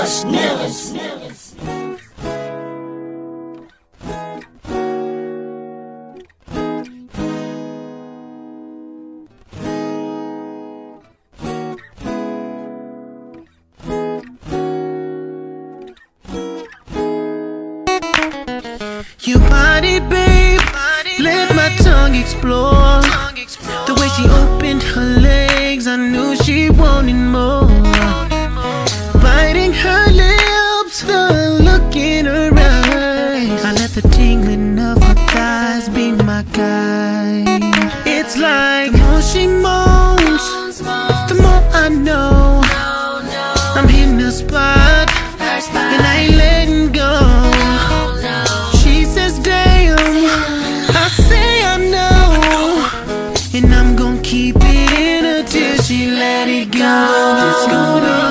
Bush. Your body, babe, let my tongue explore. The way she opened her legs, I knew she wanted more. It's like the more she moans, the more I know. I'm hitting the spot, and I ain't letting go. She says, damn, I say I know, and I'm gonna keep it in her she let it go.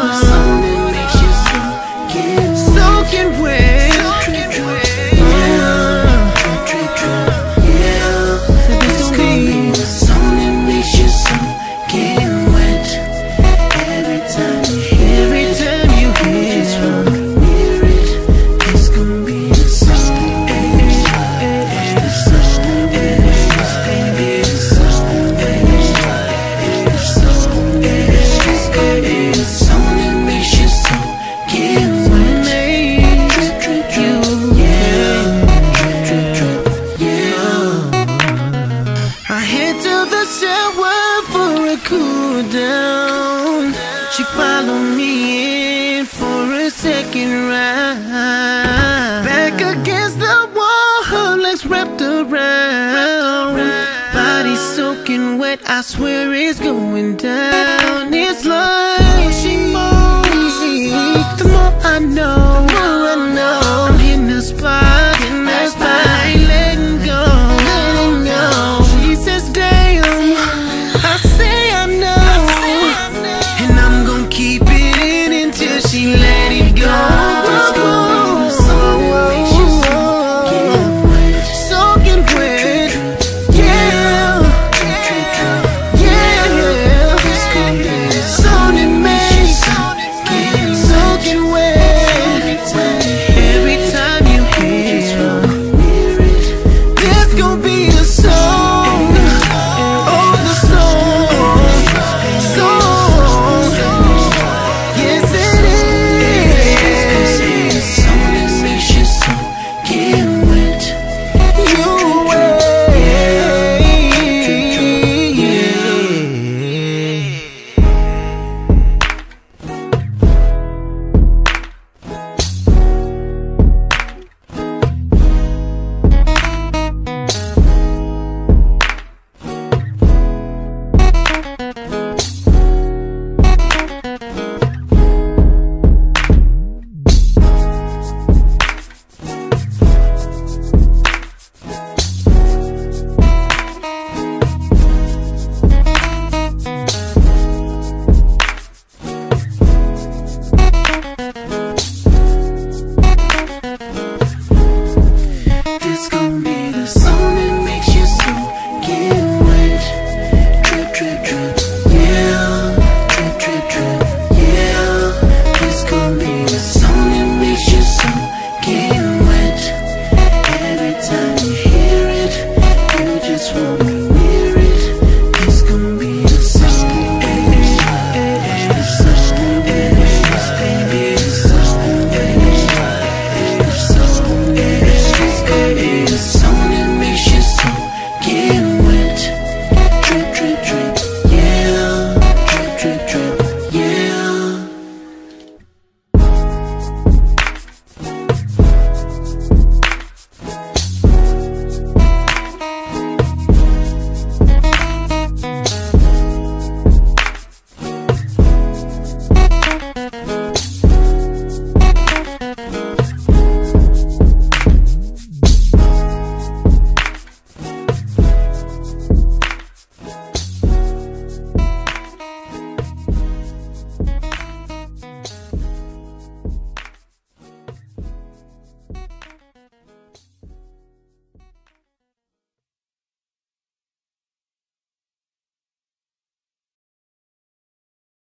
She followed me in for a second ride. Back against the wall, her legs wrapped around. Body soaking wet, I swear it's going down. It's like she moves. The more I know,